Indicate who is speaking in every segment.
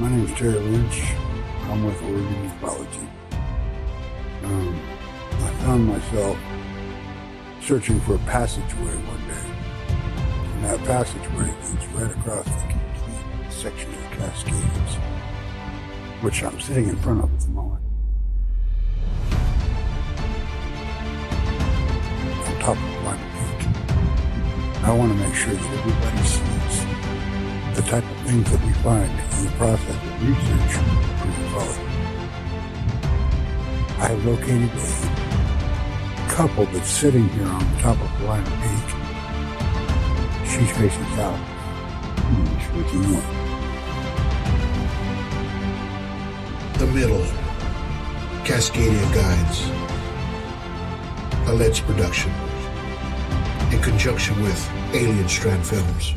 Speaker 1: My name is Terry Lynch. I'm with Oregon Ufology. Um, I found myself searching for a passageway one day. And that passageway leads right across the complete section of the Cascades, which I'm sitting in front of at the moment. On top of Lime Peak. I want to make sure that everybody sees the type of things that we find in the process of research for ufology. I have located a couple that's sitting here on the top of Lime Peak. She's facing south. Hmm, and He's facing north.
Speaker 2: The Middle, Cascadia Guides, a Leds production, in conjunction with Alien Strand Films.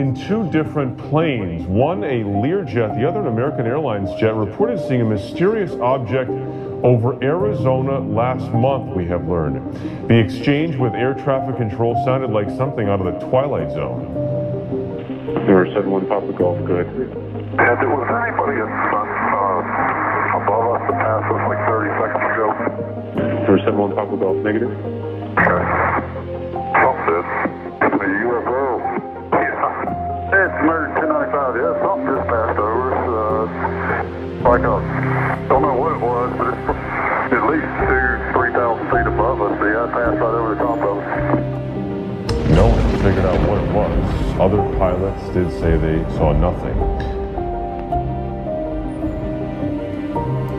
Speaker 3: In two different planes, one a Learjet, the other an American Airlines jet, reported seeing a mysterious object over Arizona last month, we have learned. The exchange with air traffic control sounded like something out of the Twilight Zone. Number 71 Papa Golf, good.
Speaker 4: Yeah, there was anybody in, uh, above us that passed us like 30 seconds ago?
Speaker 3: Number 71 Papa Golf, negative.
Speaker 4: Okay.
Speaker 3: Pilots did say they saw nothing.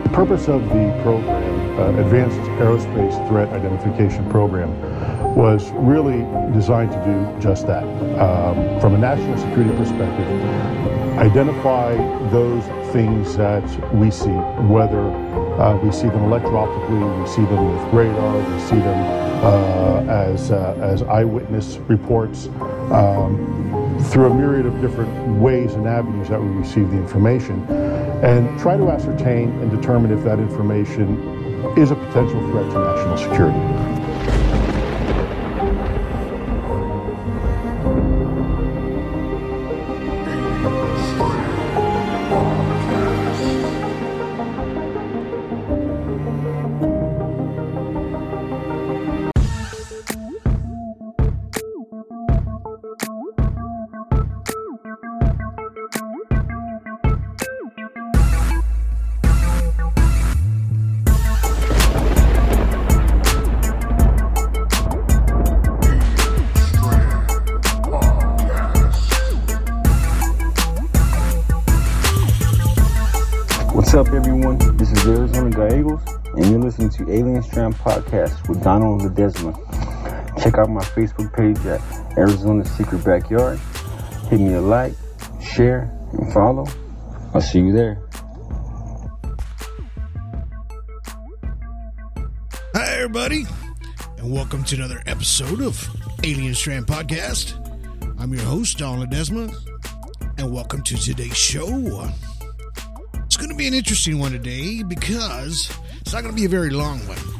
Speaker 5: The purpose of the program, uh, Advanced Aerospace Threat Identification Program, was really designed to do just that. Um, from a national security perspective, identify those things that we see, whether uh, we see them electro-optically, we see them with radar, we see them uh, as, uh, as eyewitness reports, um, through a myriad of different ways and avenues that we receive the information, and try to ascertain and determine if that information is a potential threat to national security.
Speaker 6: Ledesma. Check out my Facebook page at Arizona Secret Backyard. Hit me a like, share, and follow. I'll see you there.
Speaker 2: Hi, everybody, and welcome to another episode of Alien Strand Podcast. I'm your host, Don Ledesma, and welcome to today's show. It's going to be an interesting one today because it's not going to be a very long one.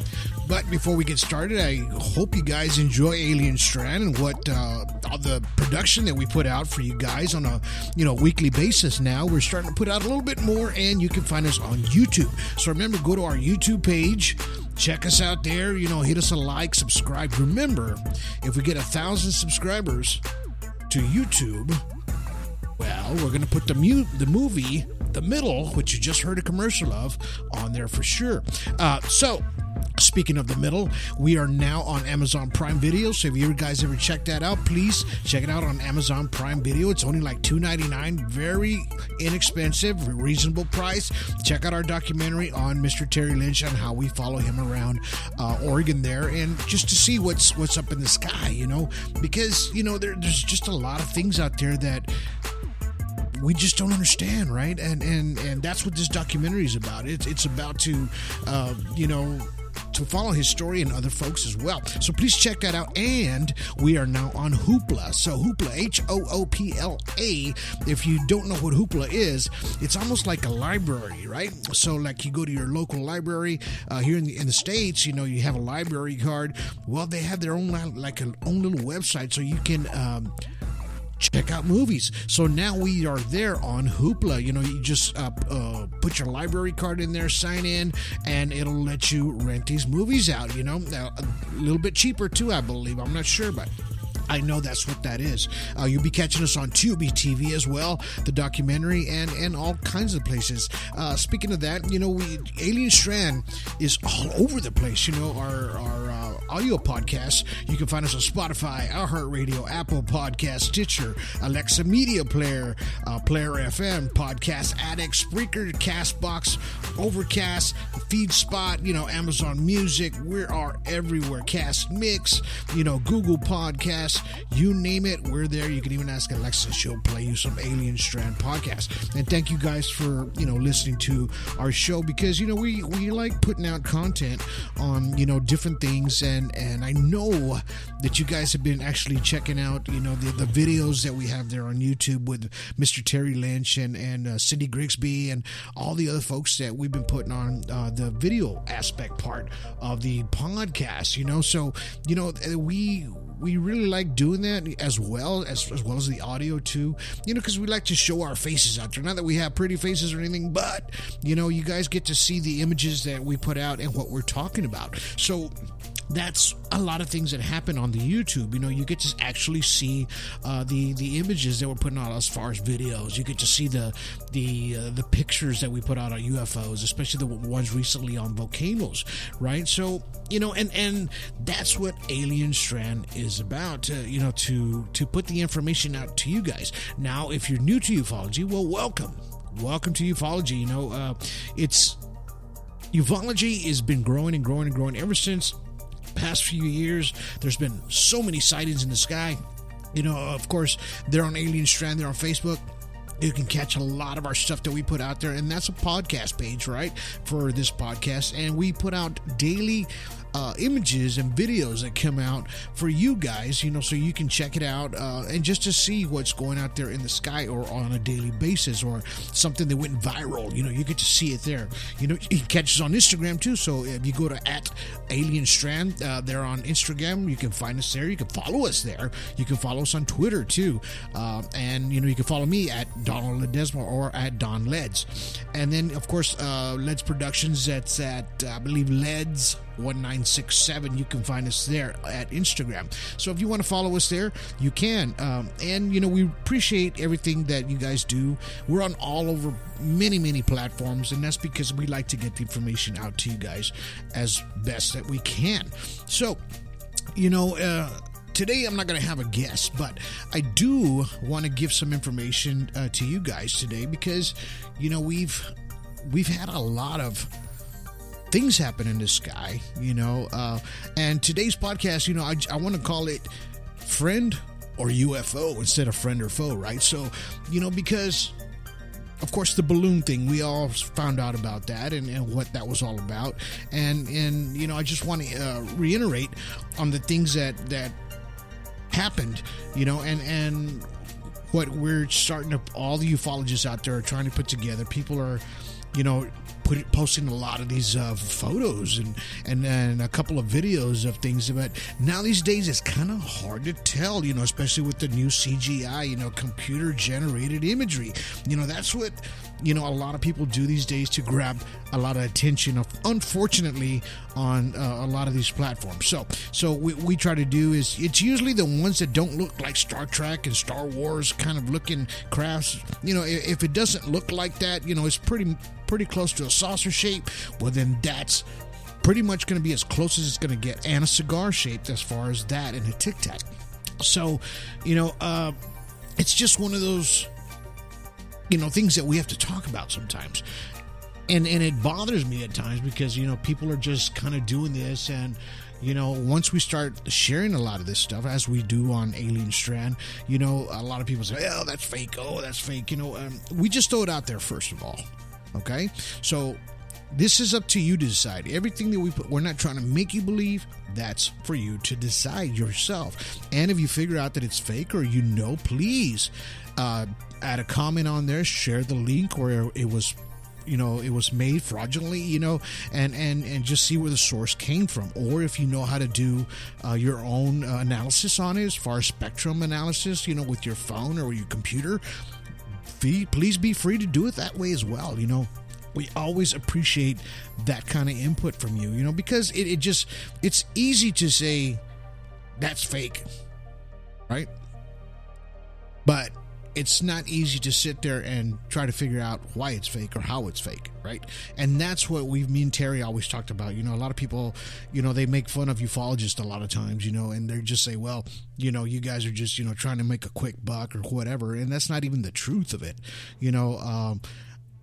Speaker 2: But before we get started, I hope you guys enjoy Alien Strand and what uh, all the production that we put out for you guys on a you know weekly basis. Now we're starting to put out a little bit more, and you can find us on YouTube. So remember, go to our YouTube page, check us out there. You know, hit us a like, subscribe. Remember, if we get a thousand subscribers to YouTube, Well, we're to put the mu- the movie The Middle, which you just heard a commercial of, on there for sure. Uh, so. Speaking of the middle, we are now on Amazon Prime Video. So if you guys ever check that out, please check it out on Amazon Prime Video. It's only like $2.99, very inexpensive, reasonable price. Check out our documentary on Mr. Terry Lynch and how we follow him around uh, Oregon there, and just to see what's what's up in the sky, you know, because you know there, there's just a lot of things out there that we just don't understand, right? And and and that's what this documentary is about. It's it's about to, uh, you know to follow his story and other folks as well. So please check that out. And we are now on Hoopla. So Hoopla, H O O P L A. If you don't know what Hoopla is, it's almost like a library, right? So like you go to your local library uh, here in the in the states, you know, you have a library card. Well, they have their own like an own little website, so you can. Um, check out movies. So now we are there on Hoopla. You know, you just uh, uh, put your library card in there, sign in, and it'll let you rent these movies out. You know, a little bit cheaper too, I believe. I'm not sure, but I know that's what that is. Uh, you'll be catching us on Tubi TV as well, the documentary, and and all kinds of places. Uh, speaking of that, you know, we Alien Strand is all over the place. You know, our our uh, audio podcasts. You can find us on Spotify, iHeartRadio, Apple Podcast, Stitcher, Alexa Media Player, uh, Player FM, Podcast Addict, Spreaker, Castbox, Overcast, FeedSpot. You know, Amazon Music. We are everywhere. Cast Mix. You know, Google You name it, we're there. You can even ask Alexa; she'll play you some Alien Strand podcast. And thank you guys for you know listening to our show because you know we we like putting out content on you know different things, and and I know that you guys have been actually checking out you know the the videos that we have there on YouTube with Mr. Terry Lynch and and uh, Cindy Grigsby and all the other folks that we've been putting on uh, the video aspect part of the podcast. You know, so you know we we really like doing that as well as as well as the audio too. You know, because we like to show our faces out there. Not that we have pretty faces or anything, but you know, you guys get to see the images that we put out and what we're talking about. So that's a lot of things that happen on the YouTube. You know, you get to actually see uh, the the images that we're putting out as far as videos. You get to see the the uh, the pictures that we put out on UFOs, especially the ones recently on volcanoes, right? So you know, and and that's what Alien Strand is about. To, you know, to to put the information out to you guys. Now, if you're new to ufology, well, welcome, welcome to ufology. You know, uh, it's ufology has been growing and growing and growing ever since past few years. There's been so many sightings in the sky. You know, of course, they're on Alien Strand, they're on Facebook. You can catch a lot of our stuff that we put out there, and that's a podcast page, right, for this podcast. And we put out daily uh, images and videos that come out for you guys, you know, so you can check it out uh, and just to see what's going out there in the sky or on a daily basis or something that went viral. You know, you get to see it there. You know, you can catch us on Instagram too. So if you go to at Alien Strand, uh, on Instagram. You can find us there. You can follow us there. You can follow us on Twitter too. Uh, and, you know, you can follow me at Donald Ledesma or at Don Leds. And then, of course, uh, Leds Productions, that's at, I believe, Leds 1967. You can find us there at Instagram. So if you want to follow us there, you can. Um, and, you know, we appreciate everything that you guys do. We're on all over many, many platforms, and that's because we like to get the information out to you guys as best that we can. So, you know, uh, today I'm not going to have a guest, but I do want to give some information uh, to you guys today because, you know, we've we've had a lot of things happen in the sky, you know. Uh, and today's podcast, you know, I, I want to call it friend or UFO instead of friend or foe, right? So, you know, because of course the balloon thing we all found out about that and, and what that was all about and and you know i just want to uh, reiterate on the things that that happened you know and and what we're starting to all the ufologists out there are trying to put together people are you know put, it posting a lot of these uh, photos and and then a couple of videos of things. But now these days it's kind of hard to tell, you know, especially with the new CGI, you know, computer generated imagery. You know, that's what you know a lot of people do these days to grab a lot of attention of unfortunately on uh, a lot of these platforms. So so we, we try to do is it's usually the ones that don't look like star trek and star wars kind of looking crafts. You know if, it doesn't look like that you know it's pretty pretty close to a saucer shape. Well then that's pretty much going to be as close as it's going to get and a cigar shaped as far as that and a tic tac. So you know uh it's just one of those you know things that we have to talk about sometimes. And and it bothers me at times because you know people are just kind of doing this and you know once we start sharing a lot of this stuff as we do on alien strand you know a lot of people say oh that's fake. Oh that's fake. You know um, we just throw it out there first of all okay? So this is up to you to decide. Everything that we put we're not trying to make you believe. That's for you to decide yourself. And if you figure out that it's fake or you know please uh, add a comment on there share the link where it was you know it was made fraudulently you know and and and just see where the source came from. Or if you know how to do uh, your own uh, analysis on it as far as spectrum analysis you know with your phone or your computer be, please be free to do it that way as well you know. We always appreciate that kind of input from you you know because it, it just it's easy to say that's fake right? But it's not easy to sit there and try to figure out why it's fake or how it's fake, right? And that's what we, me and Terry always talked about. You know, a lot of people, you know, they make fun of ufologists a lot of times, you know, and they just say, well, you know, you guys are just, you know, trying to make a quick buck or whatever. And that's not even the truth of it. You know, um,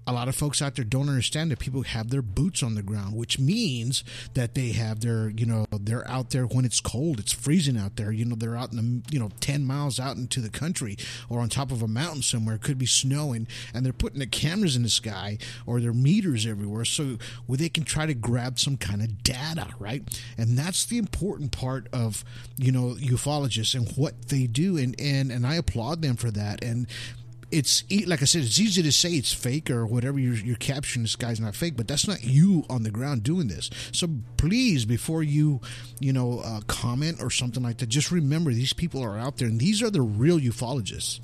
Speaker 2: a lot of folks out there don't understand that people have their boots on the ground, which means that they have their, you know, they're out there when it's cold, it's freezing out there. You know, they're out in the, you know, 10 miles out into the country or on top of a mountain somewhere. It could be snowing and they're putting the cameras in the sky or their meters everywhere so where they can try to grab some kind of data, right? And that's the important part of, you know, ufologists and what they do. And, and, and I applaud them for that. And, it's like I said, it's easy to say it's fake or whatever you're, you're. This guy's not fake, but that's not you on the ground doing this. So please, before you, you know, uh, comment or something like that, just remember these people are out there, and these are the real ufologists.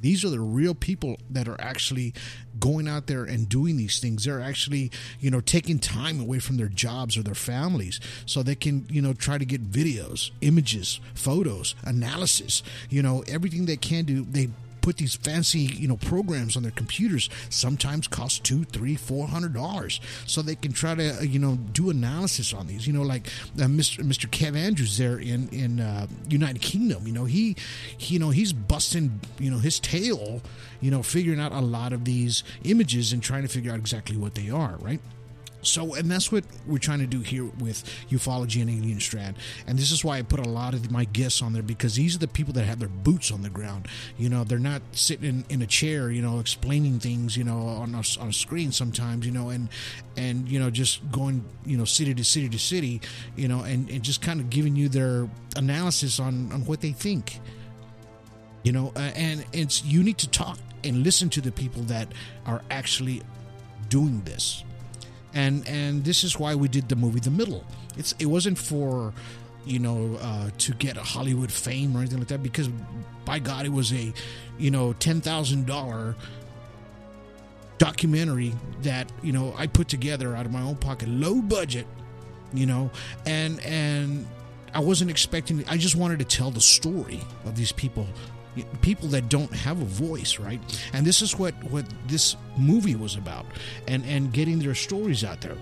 Speaker 2: These are the real people that are actually going out there and doing these things. They're actually, you know, taking time away from their jobs or their families so they can, you know, try to get videos, images, photos, analysis, you know, everything they can do. They put these fancy you know programs on their computers sometimes cost two three four hundred dollars. So they can try to uh, you know do analysis on these. You know like uh, mr mr kev andrews there in in uh, united kingdom. You know he, he you know he's busting you know his tail you know figuring out a lot of these images and trying to figure out exactly what they are right so, and that's what we're trying to do here with ufology and alien strand. And this is why I put a lot of my guests on there because these are the people that have their boots on the ground. You know, they're not sitting in, in a chair, you know, explaining things, you know, on a, on a screen sometimes, you know, and, and, you know, just going, you know, city to city to city, you know, and, and just kind of giving you their analysis on, on what they think. You know, uh, and it's, you need to talk and listen to the people that are actually doing this and and this is why we did the movie The Middle. It's it wasn't for you know uh, to get a Hollywood fame or anything like that because by God it was a you know ten thousand dollar documentary that you know I put together out of my own pocket, low budget, you know, and and I wasn't expecting. I just wanted to tell the story of these people people that don't have a voice right? And this is what what this movie was about and and getting their stories out there.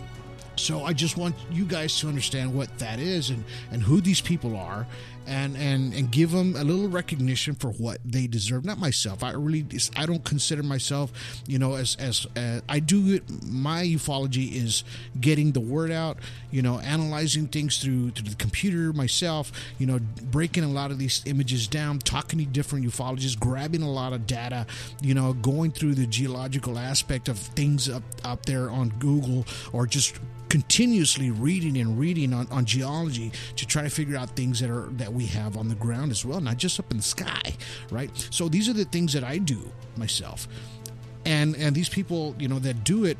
Speaker 2: So I just want you guys to understand what that is and, and who these people are and, and, and give them a little recognition for what they deserve. Not myself. I really, I don't consider myself, you know, as, as, as I do it. My ufology is getting the word out, you know, analyzing things through, through the computer myself, you know, breaking a lot of these images down, talking to different ufologists, grabbing a lot of data, you know, going through the geological aspect of things up, up there on Google or just continuously reading and reading on, on geology to try to figure out things that are that we have on the ground as well, not just up in the sky, right? So these are the things that I do myself. And and these people, you know, that do it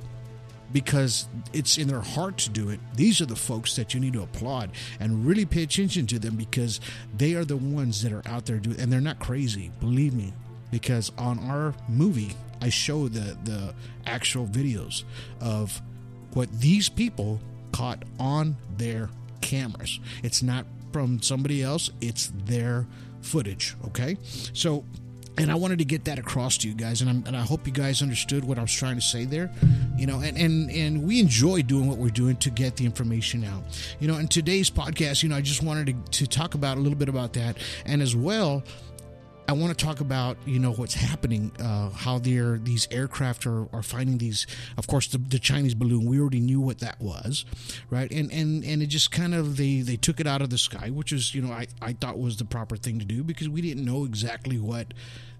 Speaker 2: because it's in their heart to do it. These are the folks that you need to applaud and really pay attention to them because they are the ones that are out there doing and they're not crazy, believe me. because on our movie, I show the the actual videos of what these people caught on their cameras. It's not from somebody else, it's their footage, okay? So and I wanted to get that across to you guys, and, and, i hope you guys understood what I was trying to say there. You know, and, and and we enjoy doing what we're doing to get the information out. You know, in today's podcast, you know, I just wanted to, to talk about a little bit about that, and as well, I want to talk about you know what's happening, uh, how they're these aircraft are, are finding these. Of course, the, the Chinese balloon. We already knew what that was, right? And and and it just kind of they they took it out of the sky, which is you know I I thought was the proper thing to do because we didn't know exactly what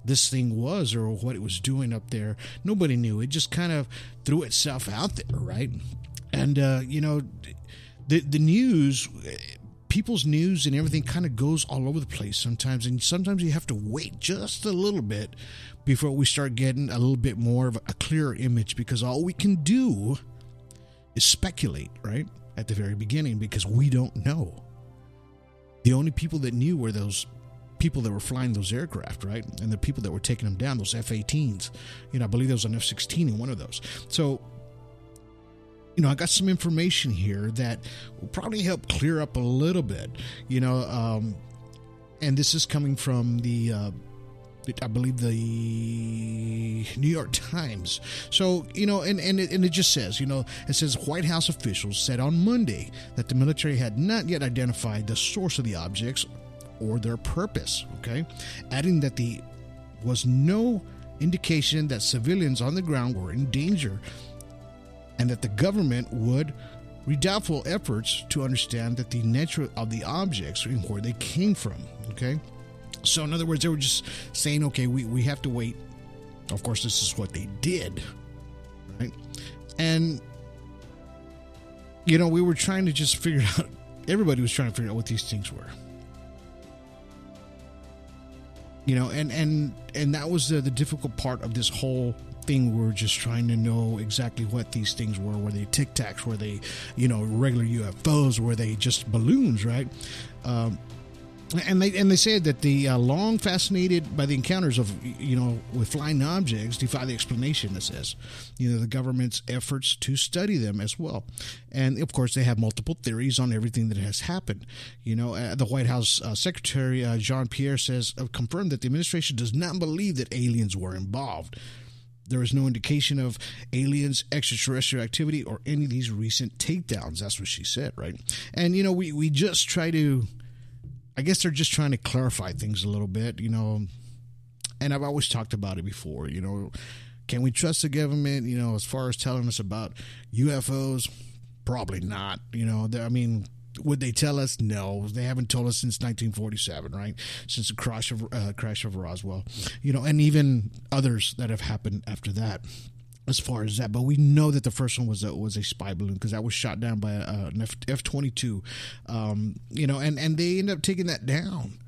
Speaker 2: this thing was or what it was doing up there. Nobody knew. It just kind of threw itself out there, right? And uh, you know, the the news people's news and everything kind of goes all over the place sometimes and sometimes you have to wait just a little bit before we start getting a little bit more of a clearer image because all we can do is speculate right at the very beginning because we don't know the only people that knew were those people that were flying those aircraft, right? And the people that were taking them down, those F 18s. You know, I believe there was an F 16 in one of those. So you know, I got some information here that will probably help clear up a little bit. You know, um, and this is coming from the. Uh, I believe the New York Times. So, you know, and, and, it, and it just says, you know, it says White House officials said on Monday that the military had not yet identified the source of the objects or their purpose, okay? Adding that the was no indication that civilians on the ground were in danger and that the government would redouble efforts to understand that the nature of the objects and where they came from. Okay, so in other words, they were just saying, okay, we, we have to wait. Of course, this is what they did, right? And you know, we were trying to just figure out. Everybody was trying to figure out what these things were. You know, and and and that was the, the difficult part of this whole we're just trying to know exactly what these things were. Were they tic tacs? Were they, you know, regular UFOs? Were they just balloons? Right? Um, and they and they said that the uh, long fascinated by the encounters of you know with flying objects defy the explanation. It says, you know, the government's efforts to study them as well, and of course they have multiple theories on everything that has happened. You know, uh, the White House uh, Secretary uh, Jean Pierre says uh, confirmed that the administration does not believe that aliens were involved. There is no indication of aliens, extraterrestrial activity, or any of these recent takedowns. That's what she said, right? And, you know, we, we just try to, I guess they're just trying to clarify things a little bit, you know. And I've always talked about it before, you know. Can we trust the government, you know, as far as telling us about UFOs? Probably not, you know. I mean, would they tell us? No, they haven't told us since 1947, right? Since the crash of uh, crash of Roswell, you know, and even others that have happened after that. As far as that, but we know that the first one was a, was a spy balloon because that was shot down by a, an F twenty two, um, you know, and and they ended up taking that down,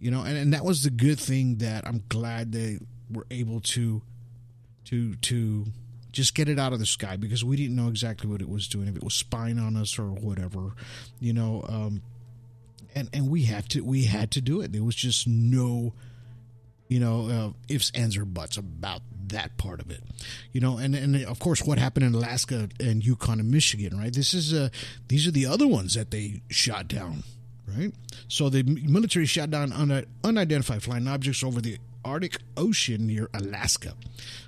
Speaker 2: you know, and, and that was the good thing that I'm glad they were able to to to just get it out of the sky because we didn't know exactly what it was doing if it was spying on us or whatever you know um, and and we have to we had to do it. There was just no you know uh, ifs ands or buts about that part of it you know and and of course what happened in alaska and yukon and michigan right? This is uh these are the other ones that they shot down right? So the military shot down unidentified flying objects over the Arctic Ocean near Alaska.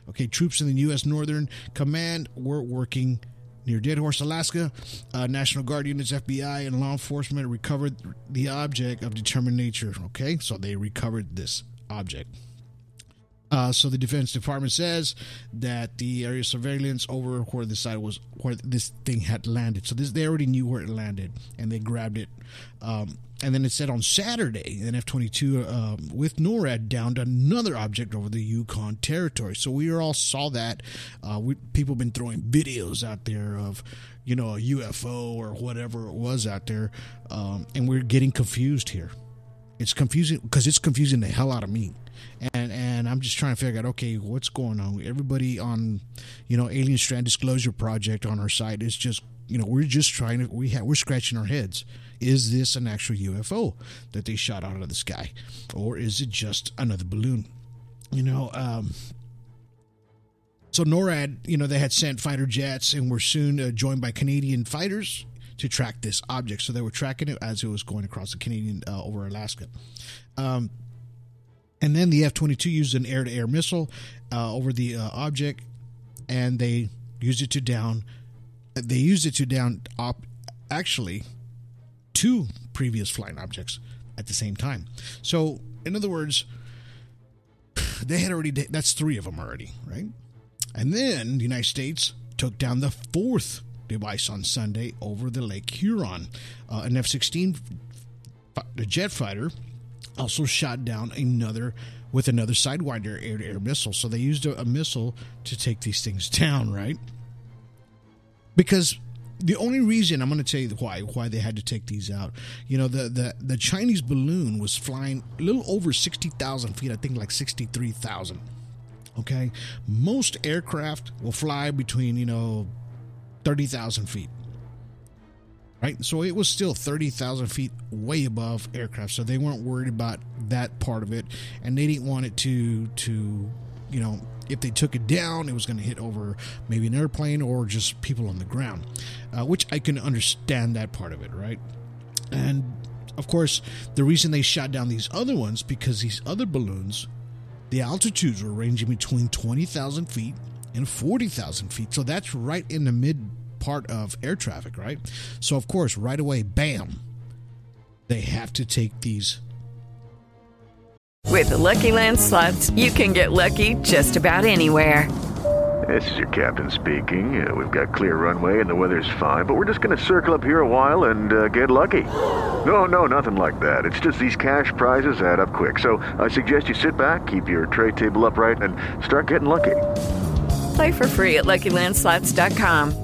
Speaker 2: Okay, troops in the U.S. Northern Command were working near Deadhorse, Alaska. Uh, National Guard units, FBI, and law enforcement recovered the object of determined nature. Okay, so they recovered this object. Uh, so the Defense Department says that the area surveillance over where the site was, where this thing had landed. So this they already knew where it landed, and they grabbed it. Um, and then it said on Saturday, an F 22 um, with NORAD downed another object over the Yukon territory. So we all saw that. Uh, we, people have been throwing videos out there of, you know, a UFO or whatever it was out there. Um, and we're getting confused here. It's confusing because it's confusing the hell out of me and and I'm just trying to figure out okay what's going on. Everybody on you know Alien Strand Disclosure Project on our site is just you know we're just trying to we have we're scratching our heads. Is this an actual UFO that they shot out of the sky, or is it just another balloon? you know, um, so NORAD, you know, they had sent fighter jets and were soon uh, joined by Canadian fighters to track this object. So they were tracking it as it was going across the Canadian uh, over Alaska. Um, and then the F 22 used an air to air missile uh, over the uh, object and they used it to down. They used it to down op, actually two previous flying objects at the same time. So, in other words, they had already, that's three of them already, right? And then the United States took down the fourth device on Sunday over the Lake Huron. Uh, an F 16 jet fighter also shot down another with another Sidewinder air to air missile. So they used a, a missile to take these things down, right? Because the only reason I'm going to tell you why why they had to take these out. You know, the the the Chinese balloon was flying a little over sixty thousand feet. I think like sixty three thousand. Okay, most aircraft will fly between you know thirty thousand feet. Right, so it was still thirty thousand feet way above aircraft, so they weren't worried about that part of it, and they didn't want it to to you know if they took it down, it was going to hit over maybe an airplane or just people on the ground, uh, which I can understand that part of it, right? And of course, the reason they shot down these other ones because these other balloons, the altitudes were ranging between 20,000 feet and 40,000 feet. So that's right in the mid part of air traffic, right? So, of course, right away, bam, they have to take these
Speaker 7: with the Lucky Land slots, you can get lucky just about anywhere.
Speaker 8: This is your captain speaking. Uh, we've got clear runway and the weather's fine, but we're just going to circle up here a while and uh, get lucky. No, no, nothing like that. It's just these cash prizes add up quick. So I suggest you sit back, keep your tray table upright, and start getting lucky.
Speaker 7: Play for free at LuckyLandSlots.com.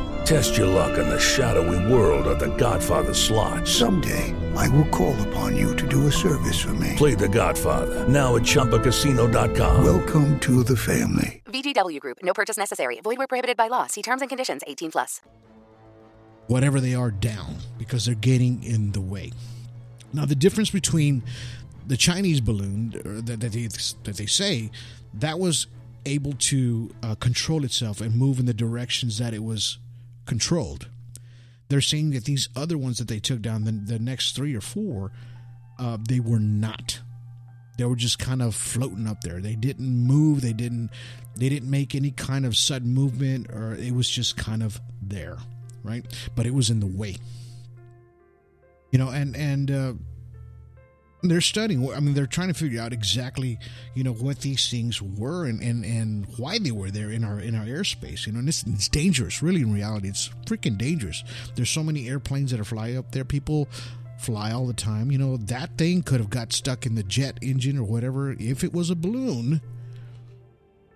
Speaker 9: Test your luck in the shadowy world of the Godfather slot.
Speaker 10: Someday, I will call upon you to do a service for me.
Speaker 9: Play the Godfather, now at Chumbacasino.com.
Speaker 10: Welcome to the family.
Speaker 11: VGW Group, no purchase necessary. Void where prohibited by law. See terms and conditions 18 plus.
Speaker 2: Whatever they are down because they're getting in the way. Now, the difference between the Chinese balloon that, that, they, that they say, that was able to uh, control itself and move in the directions that it was controlled. They're saying that these other ones that they took down, the, the next three or four, uh, they were not. They were just kind of floating up there. They didn't move. They didn't. They didn't make any kind of sudden movement, or it was just kind of there, right? But it was in the way. You know, and and uh, they're studying. I mean, they're trying to figure out exactly, you know, what these things were and, and, and why they were there in our in our airspace. You know, and it's, it's dangerous. Really, in reality, it's freaking dangerous. There's so many airplanes that are flying up there. People fly all the time. You know, that thing could have got stuck in the jet engine or whatever if it was a balloon,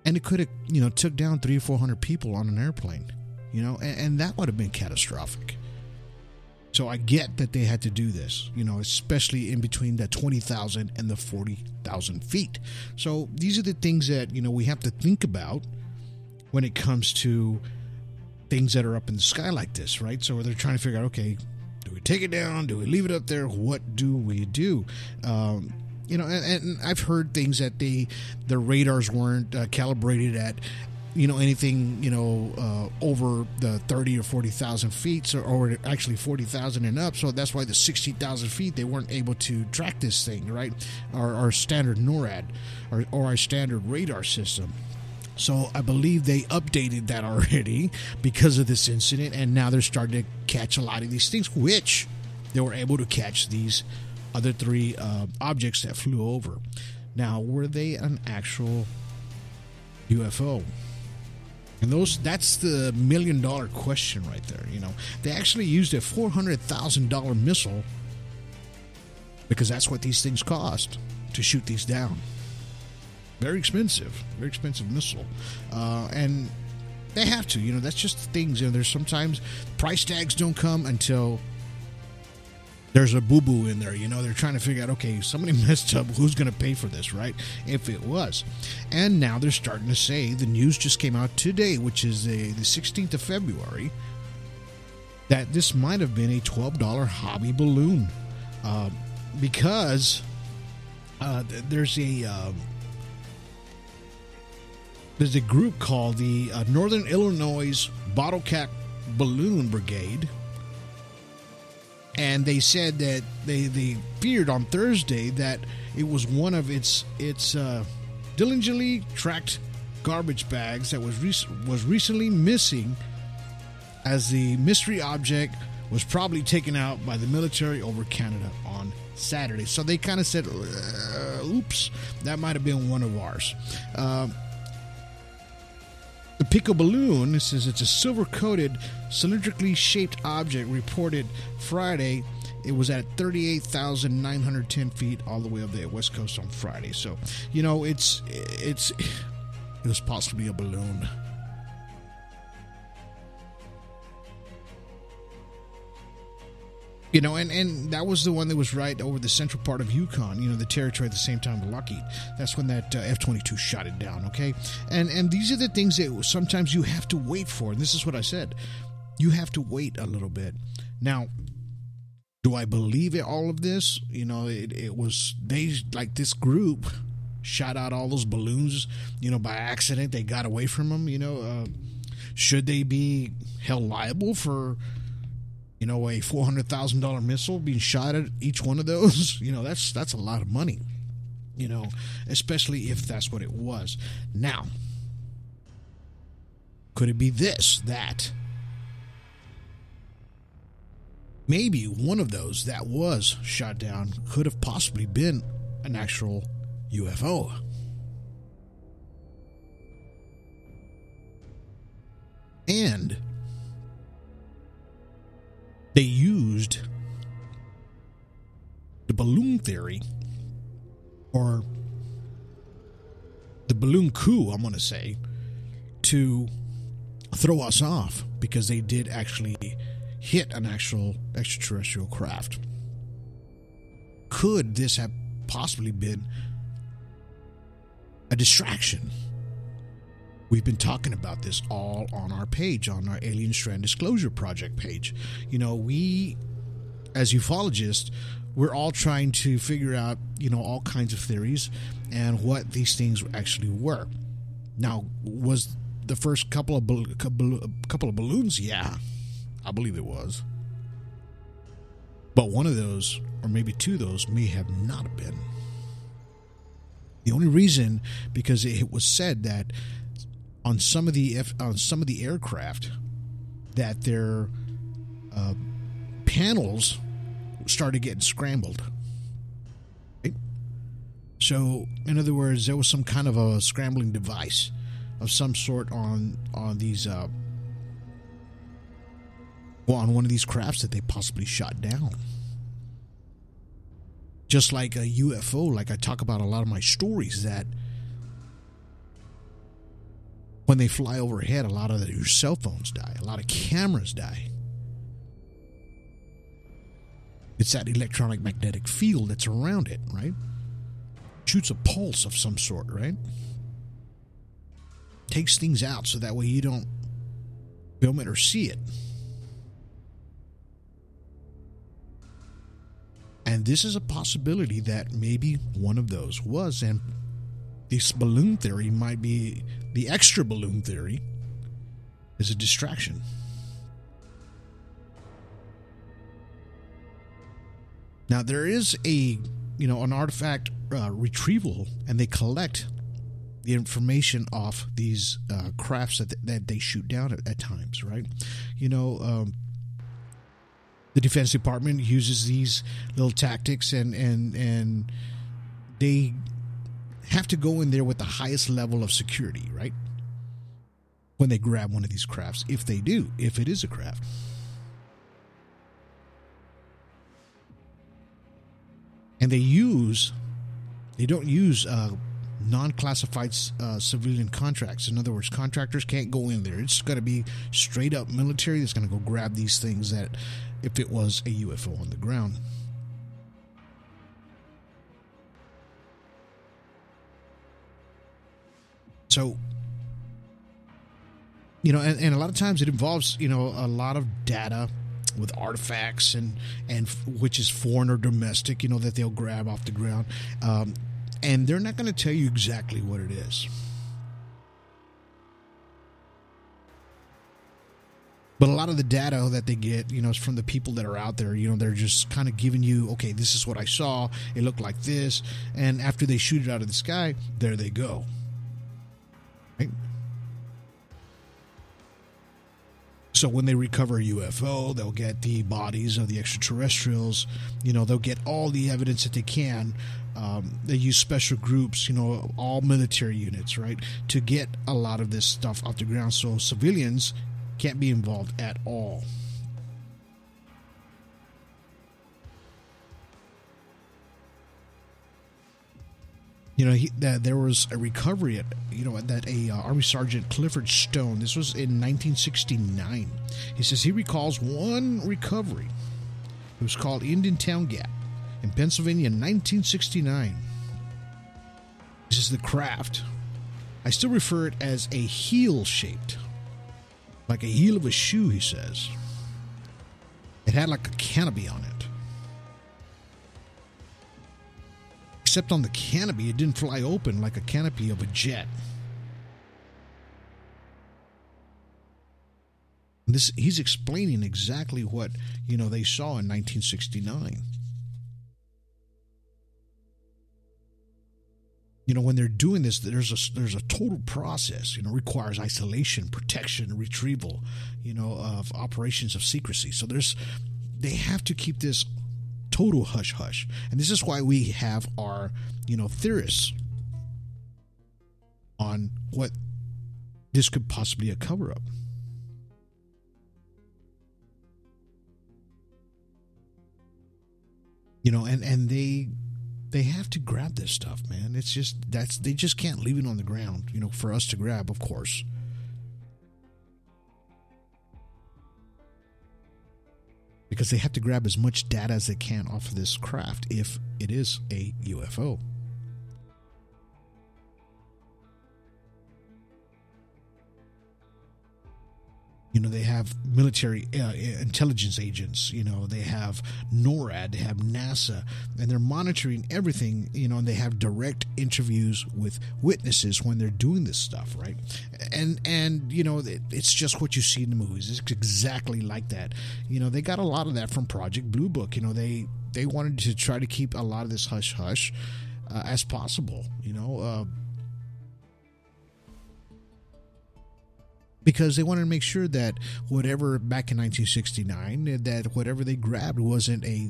Speaker 2: and it could have, you know, took down three or four hundred people on an airplane. You know, and, and that would have been catastrophic. So I get that they had to do this, you know, especially in between the 20,000 and the 40,000 feet. So these are the things that, you know, we have to think about when it comes to things that are up in the sky like this, right? So they're trying to figure out, okay, do we take it down? Do we leave it up there? What do we do? Um, you know, and, and, I've heard things that the the radars weren't uh, calibrated at you know anything you know uh, over the 30 or 40,000 feet or, or actually 40,000 and up. So that's why the 60,000 feet they weren't able to track this thing right? Our, our standard NORAD or, or our standard radar system. So I believe they updated that already because of this incident and now they're starting to catch a lot of these things which they were able to catch these other three uh, objects that flew over. Now were they an actual UFO and those that's the million dollar question right there, you know. They actually used a $400,000 missile because that's what these things cost to shoot these down. Very expensive, very expensive missile. Uh, and They have to. You know, that's just things. You know, there's sometimes price tags don't come until there's a boo boo in there. You know, they're trying to figure out, okay, somebody messed up. Who's going to pay for this, right? If it was. And now they're starting to say the news just came out today, which is the, the 16th of February, that this might have been a $12 hobby balloon. Uh, because uh, there's a. Um, there's a group called the uh, Northern Illinois Bottle Cap Balloon Brigade, and they said that they they feared on Thursday that it was one of its its uh, diligently tracked garbage bags that was rec- was recently missing, as the mystery object was probably taken out by the military over Canada on Saturday. So they kind of said, uh, "Oops, that might have been one of ours." Uh, the Pico balloon says it's a silver coated, cylindrically shaped object reported Friday. It was at 38,910 feet all the way up the west coast on Friday. So, you know, it's it's it was possibly a balloon. You know, and, and that was the one that was right over the central part of Yukon, you know, the territory at the same time of Lockheed. That's when that uh, F 22 shot it down, okay? And, and these are the things that sometimes you have to wait for. And this is what I said you have to wait a little bit. Now, do I believe it, all of this? You know, it, it was, they, like this group, shot out all those balloons, you know, by accident. They got away from them, you know. Uh, should they be held liable for you know, a four hundred thousand dollar missile being shot at each one of those, you know, that's that's a lot of money. You know, especially if that's what it was. Now, could it be this, that? Maybe one of those that was shot down could have possibly been an actual UFO. And they used the balloon theory or the balloon coup, I'm going to say, to throw us off because they did actually hit an actual extraterrestrial craft. Could this have possibly been a distraction? We've been talking about this all on our page, on our Alien Strand Disclosure Project page. You know, we, as ufologists, we're all trying to figure out, you know, all kinds of theories and what these things actually were. Now, was the first couple of couple of balloons? Yeah, I believe it was. But one of those, or maybe two of those, may have not been. The only reason, because it was said that on some of the on some of the aircraft that their uh, panels started getting scrambled. Right? So, in other words, there was some kind of a scrambling device of some sort on on these uh, well, on one of these crafts that they possibly shot down. Just like a UFO, like I talk about a lot of my stories that when they fly overhead, a lot of your cell phones die, a lot of cameras die. It's that electronic magnetic field that's around it, right? Shoots a pulse of some sort, right? Takes things out so that way you don't film it or see it. And this is a possibility that maybe one of those was, and this balloon theory might be the extra balloon theory is a distraction. Now there is a you know an artifact uh, retrieval, and they collect the information off these uh, crafts that that they shoot down at, at times. Right? You know. Um, the Defense Department uses these little tactics, and and and they have to go in there with the highest level of security, right? When they grab one of these crafts, if they do, if it is a craft. And they use, they don't use uh, non classified uh, civilian contracts. In other words, contractors can't go in there. It's got to be straight up military that's going to go grab these things that if it was a UFO on the ground. So, you know, and, and a lot of times it involves, you know, a lot of data with artifacts and and which is foreign or domestic, you know, that they'll grab off the ground, um, and they're not going to tell you exactly what it is. But a lot of the data that they get, you know, is from the people that are out there. You know, they're just kind of giving you, okay, this is what I saw. It looked like this, and after they shoot it out of the sky, there they go. Right? So when they recover a UFO, they'll get the bodies of the extraterrestrials. You know, they'll get all the evidence that they can. Um, they use special groups, you know, all military units, right, to get a lot of this stuff off the ground. So civilians can't be involved at all. You know he, that there was a recovery at you know that a uh, army sergeant clifford stone. This was in 1969 he says he recalls one recovery. It was called Indiantown Gap in pennsylvania in 1969 this is the craft. I still refer it as a heel shaped like a heel of a shoe he says. It had like a canopy on it except on the canopy, it didn't fly open like a canopy of a jet. This he's explaining exactly what you know they saw in 1969. You know, when they're doing this, there's a there's a total process. You know, requires isolation, protection, retrieval. You know, of operations of secrecy. So there's they have to keep this total hush hush. And this is why we have our, you know, theorists on what this could possibly a cover up. You know, and and they they have to grab this stuff, man. It's just that's they just can't leave it on the ground, you know, for us to grab, of course. Because they have to grab as much data as they can off of this craft if it is a UFO. You know, they have military uh, intelligence agents, you know, they have NORAD, they have NASA, and they're monitoring everything, you know, and they have direct interviews with witnesses when they're doing this stuff, right? And, and you know, it, it's just what you see in the movies. It's exactly like that. You know, they got a lot of that from Project Blue Book. You know, they, they wanted to try to keep a lot of this hush hush uh, as possible, you know, uh, because they wanted to make sure that whatever back in 1969 that whatever they grabbed wasn't a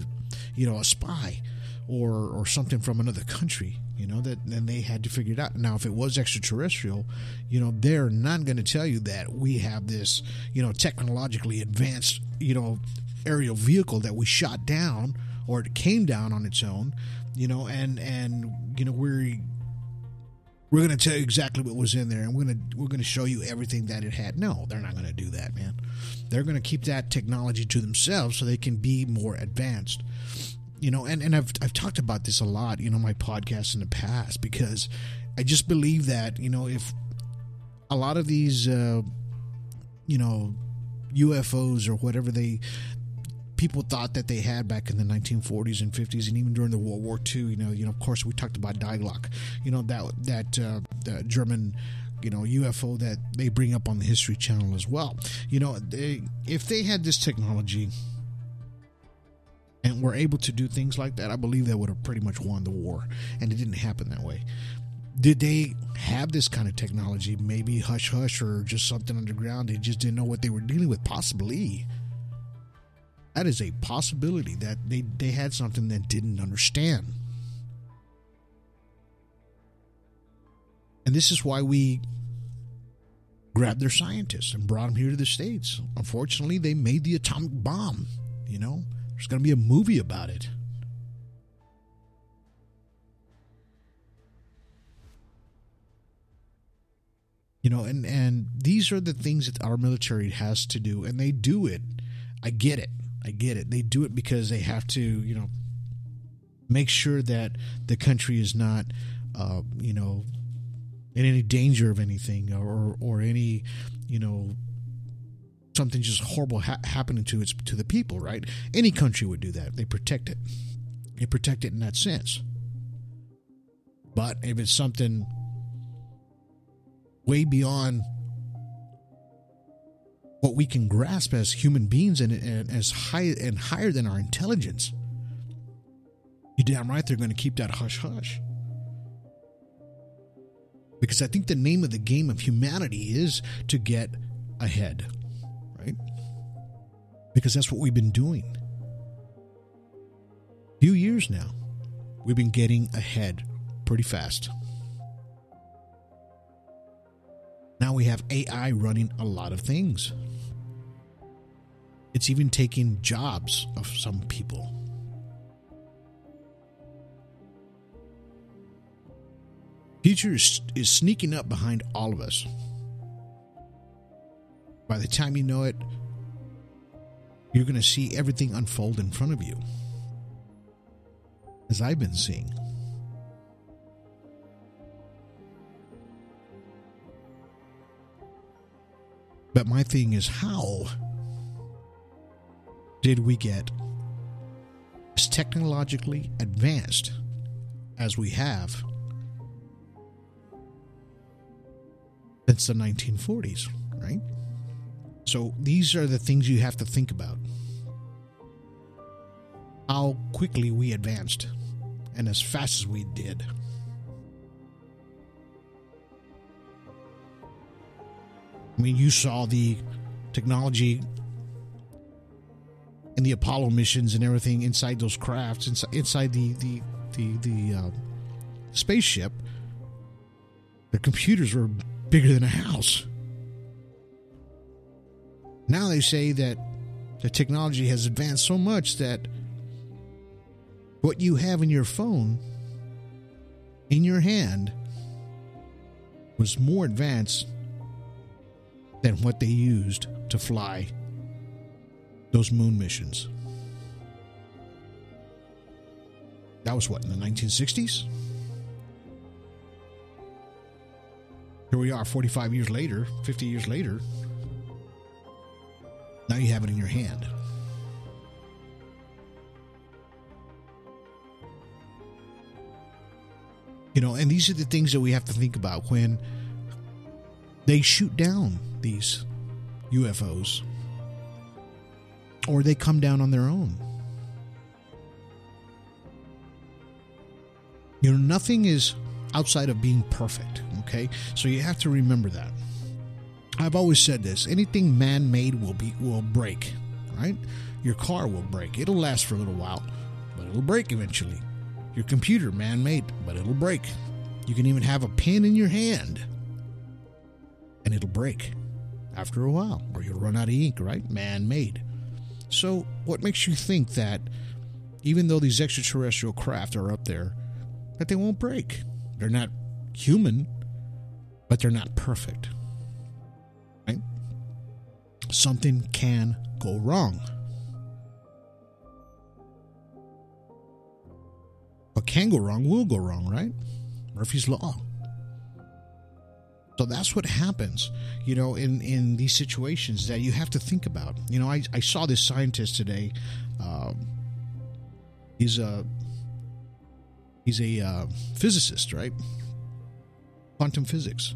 Speaker 2: you know a spy or or something from another country you know that then they had to figure it out. Now if it was extraterrestrial you know they're not going to tell you that we have this you know technologically advanced you know aerial vehicle that we shot down or it came down on its own you know and and you know we're we're going to tell you exactly what was in there and we're going to we're going to show you everything that it had. No they're not going to do that man. They're going to keep that technology to themselves so they can be more advanced. You know and, and I've, I've talked about this a lot you know my podcast in the past because i just believe that you know if a lot of these uh, you know ufos or whatever they people thought that they had back in the 1940s and 50s, and even during the World War II. You know, you know, of course, we talked about Die Glocke. You know that that uh, German you know UFO that they bring up on the History Channel as well. You know, they, if they had this technology and were able to do things like that, I believe they would have pretty much won the war, and it didn't happen that way. Did they have this kind of technology? Maybe hush hush or just something underground. They just didn't know what they were dealing with. Possibly. That is a possibility that they, they had something that didn't understand. And this is why we grabbed their scientists and brought them here to the States. Unfortunately, they made the atomic bomb. You know, there's going to be a movie about it. You know, and and these are the things that our military has to do, and they do it. I get it. I get it. They do it because they have to, you know, make sure that the country is not, uh, you know, in any danger of anything or or any, you know, something just horrible ha- happening to its to the people. Right? Any country would do that. They protect it. They protect it in that sense. But if it's something way beyond what we can grasp as human beings and, and as high and higher than our intelligence, you're damn right they're going to keep that hush hush. Because I think the name of the game of humanity is to get ahead, right? Because that's what we've been doing. A Few years now, we've been getting ahead pretty fast. Now we have AI running a lot of things. It's even taking jobs of some people. Future is, is sneaking up behind all of us. By the time you know it, you're going to see everything unfold in front of you. As I've been seeing. But my thing is, how did we get as technologically advanced as we have since the 1940s, right? So these are the things you have to think about. How quickly we advanced and as fast as we did. I mean, you saw the technology and the Apollo missions and everything inside those crafts, inside, inside the the the the uh, spaceship. The computers were bigger than a house. Now they say that the technology has advanced so much that what you have in your phone in your hand was more advanced than what they used to fly those moon missions. That was what, in the 1960s? Here we are 45 years later, 50 years later. Now you have it in your hand. You know, and these are the things that we have to think about when they shoot down these UFOs or they come down on their own. You know, nothing is outside of being perfect, okay? So you have to remember that. I've always said this, anything man-made will be will break, right? Your car will break. It'll last for a little while, but it'll break eventually. Your computer man-made, but it'll break. You can even have a pen in your hand and it'll break after a while, or you'll run out of ink, right? Man made. So, what makes you think that even though these extraterrestrial craft are up there, that they won't break? They're not human, but they're not perfect. Right? Something can go wrong. What can go wrong will go wrong, right? Murphy's Law. So that's what happens, you know, in, in these situations that you have to think about. You know, I, I saw this scientist today. Um, he's a he's a uh, physicist, right? Quantum physics.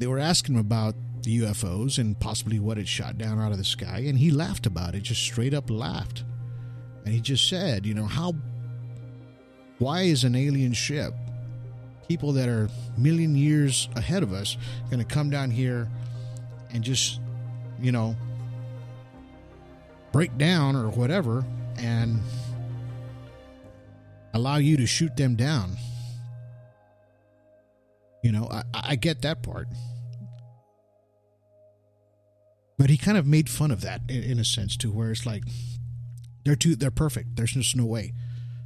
Speaker 2: They were asking him about the UFOs and possibly what had shot down out of the sky, and he laughed about it, just straight up laughed. And he just said, you know, how why is an alien ship people that are million years ahead of us going to come down here and just, you know, break down or whatever and allow you to shoot them down. You know, I, I get that part. But he kind of made fun of that in, in a sense too, where it's like they're too they're perfect. There's just no way.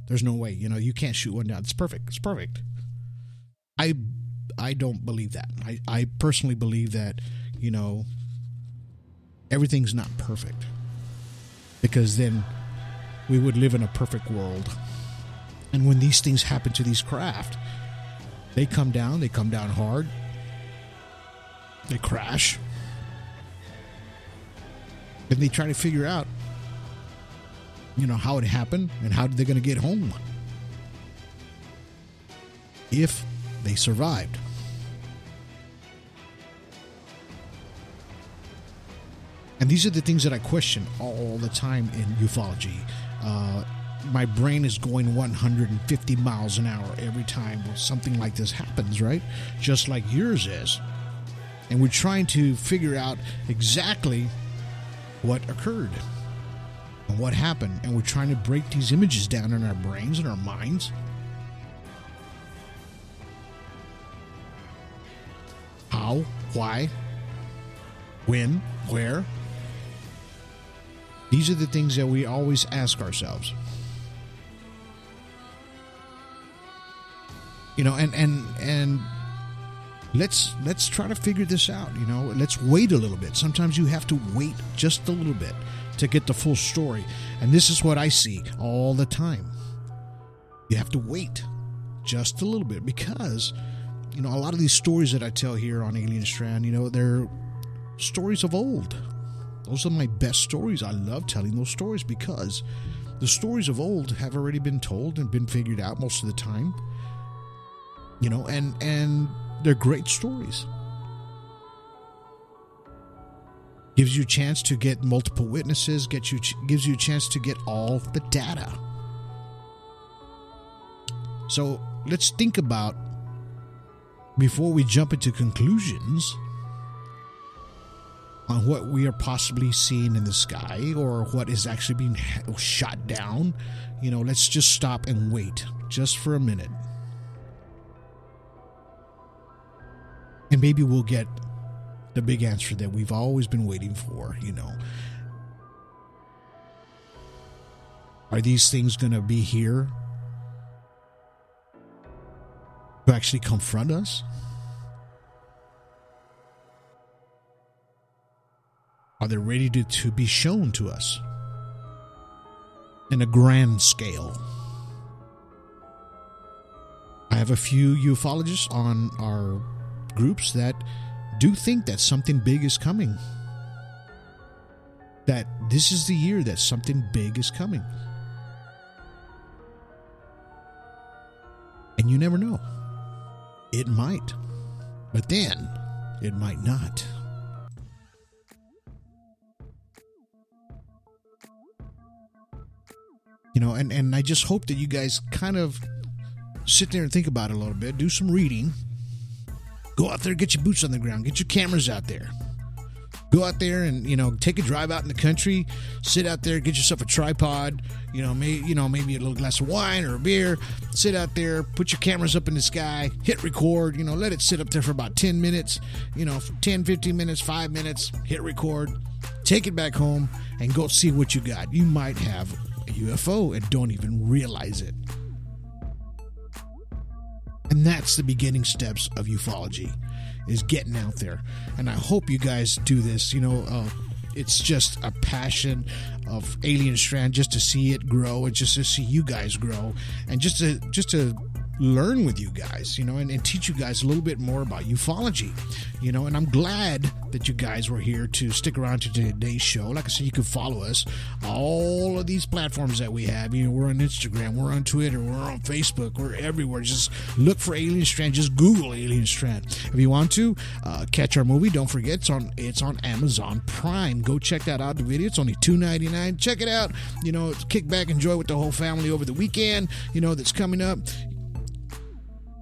Speaker 2: There's no way. You know, you can't shoot one down. It's perfect. It's perfect. I I don't believe that. I, I personally believe that, you know, everything's not perfect. Because then we would live in a perfect world. And when these things happen to these craft, they come down, they come down hard, they crash. Then they try to figure out, you know, how it happened and how they're going to get home. If they survived. And these are the things that I question all the time in ufology. Uh, my brain is going 150 miles an hour every time something like this happens, right? Just like yours is. And we're trying to figure out exactly what occurred and what happened. And we're trying to break these images down in our brains and our minds. How, why, when, where. These are the things that we always ask ourselves. You know, and and and let's let's try to figure this out, you know. Let's wait a little bit. Sometimes you have to wait just a little bit to get the full story. And this is what I see all the time. You have to wait just a little bit because you know, a lot of these stories that I tell here on Alien Strand, you know, they're stories of old. Those are my best stories. I love telling those stories because the stories of old have already been told and been figured out most of the time. You know, and and they're great stories. Gives you a chance to get multiple witnesses, get you gives you a chance to get all the data. So, let's think about before we jump into conclusions on what we are possibly seeing in the sky or what is actually being shot down, you know, let's just stop and wait just for a minute. And maybe we'll get the big answer that we've always been waiting for, you know. Are these things going to be here to actually confront us? Are they ready to, to be shown to us in a grand scale? I have a few ufologists on our groups that do think that something big is coming. That this is the year that something big is coming. And you never know. It might. But then, it might not. You know, and, and I just hope that you guys kind of sit there and think about it a little bit, do some reading, go out there, get your boots on the ground, get your cameras out there. Go out there and you know take a drive out in the country. Sit out there, get yourself a tripod. You know, may, you know maybe a little glass of wine or a beer. Sit out there, put your cameras up in the sky, hit record. You know, let it sit up there for about ten minutes. You know, 10, 15 minutes, five minutes. Hit record. Take it back home and go see what you got. You might have a UFO and don't even realize it. And that's the beginning steps of ufology is getting out there. And I hope you guys do this. You know, uh, it's just a passion of Alien Strand just to see it grow and just to see you guys grow and just to just to learn with you guys, you know, and, and, teach you guys a little bit more about ufology, you know. And I'm glad that you guys were here to stick around to today's show. Like I said, you can follow us all of these platforms that we have. You know, we're on Instagram, we're on Twitter, we're on Facebook, we're everywhere. Just look for Alien Strand. Just Google Alien Strand. If you want to uh, catch our movie, don't forget it's on it's on Amazon Prime. Go check that out. The video it's only two ninety nine. Check it out. You know, kick back, enjoy with the whole family over the weekend. You know that's coming up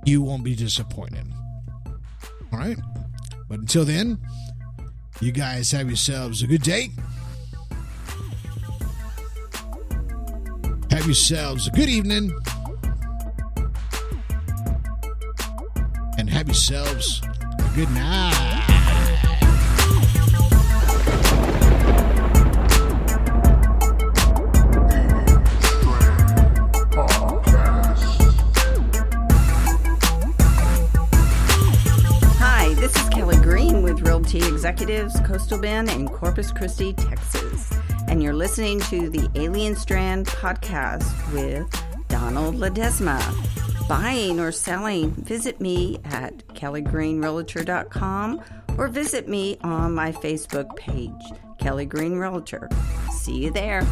Speaker 2: you won't be disappointed. All right? But until then, you guys have yourselves a good day. Have yourselves a good evening. And have yourselves a good night.
Speaker 12: Coastal Bend, in Corpus Christi, Texas. And you're listening to the Alien Strand podcast with Donald Ledesma. Buying or selling, visit me at kellygreenrealtor.com or visit me on my Facebook page, Kelly Green Realtor. See you there.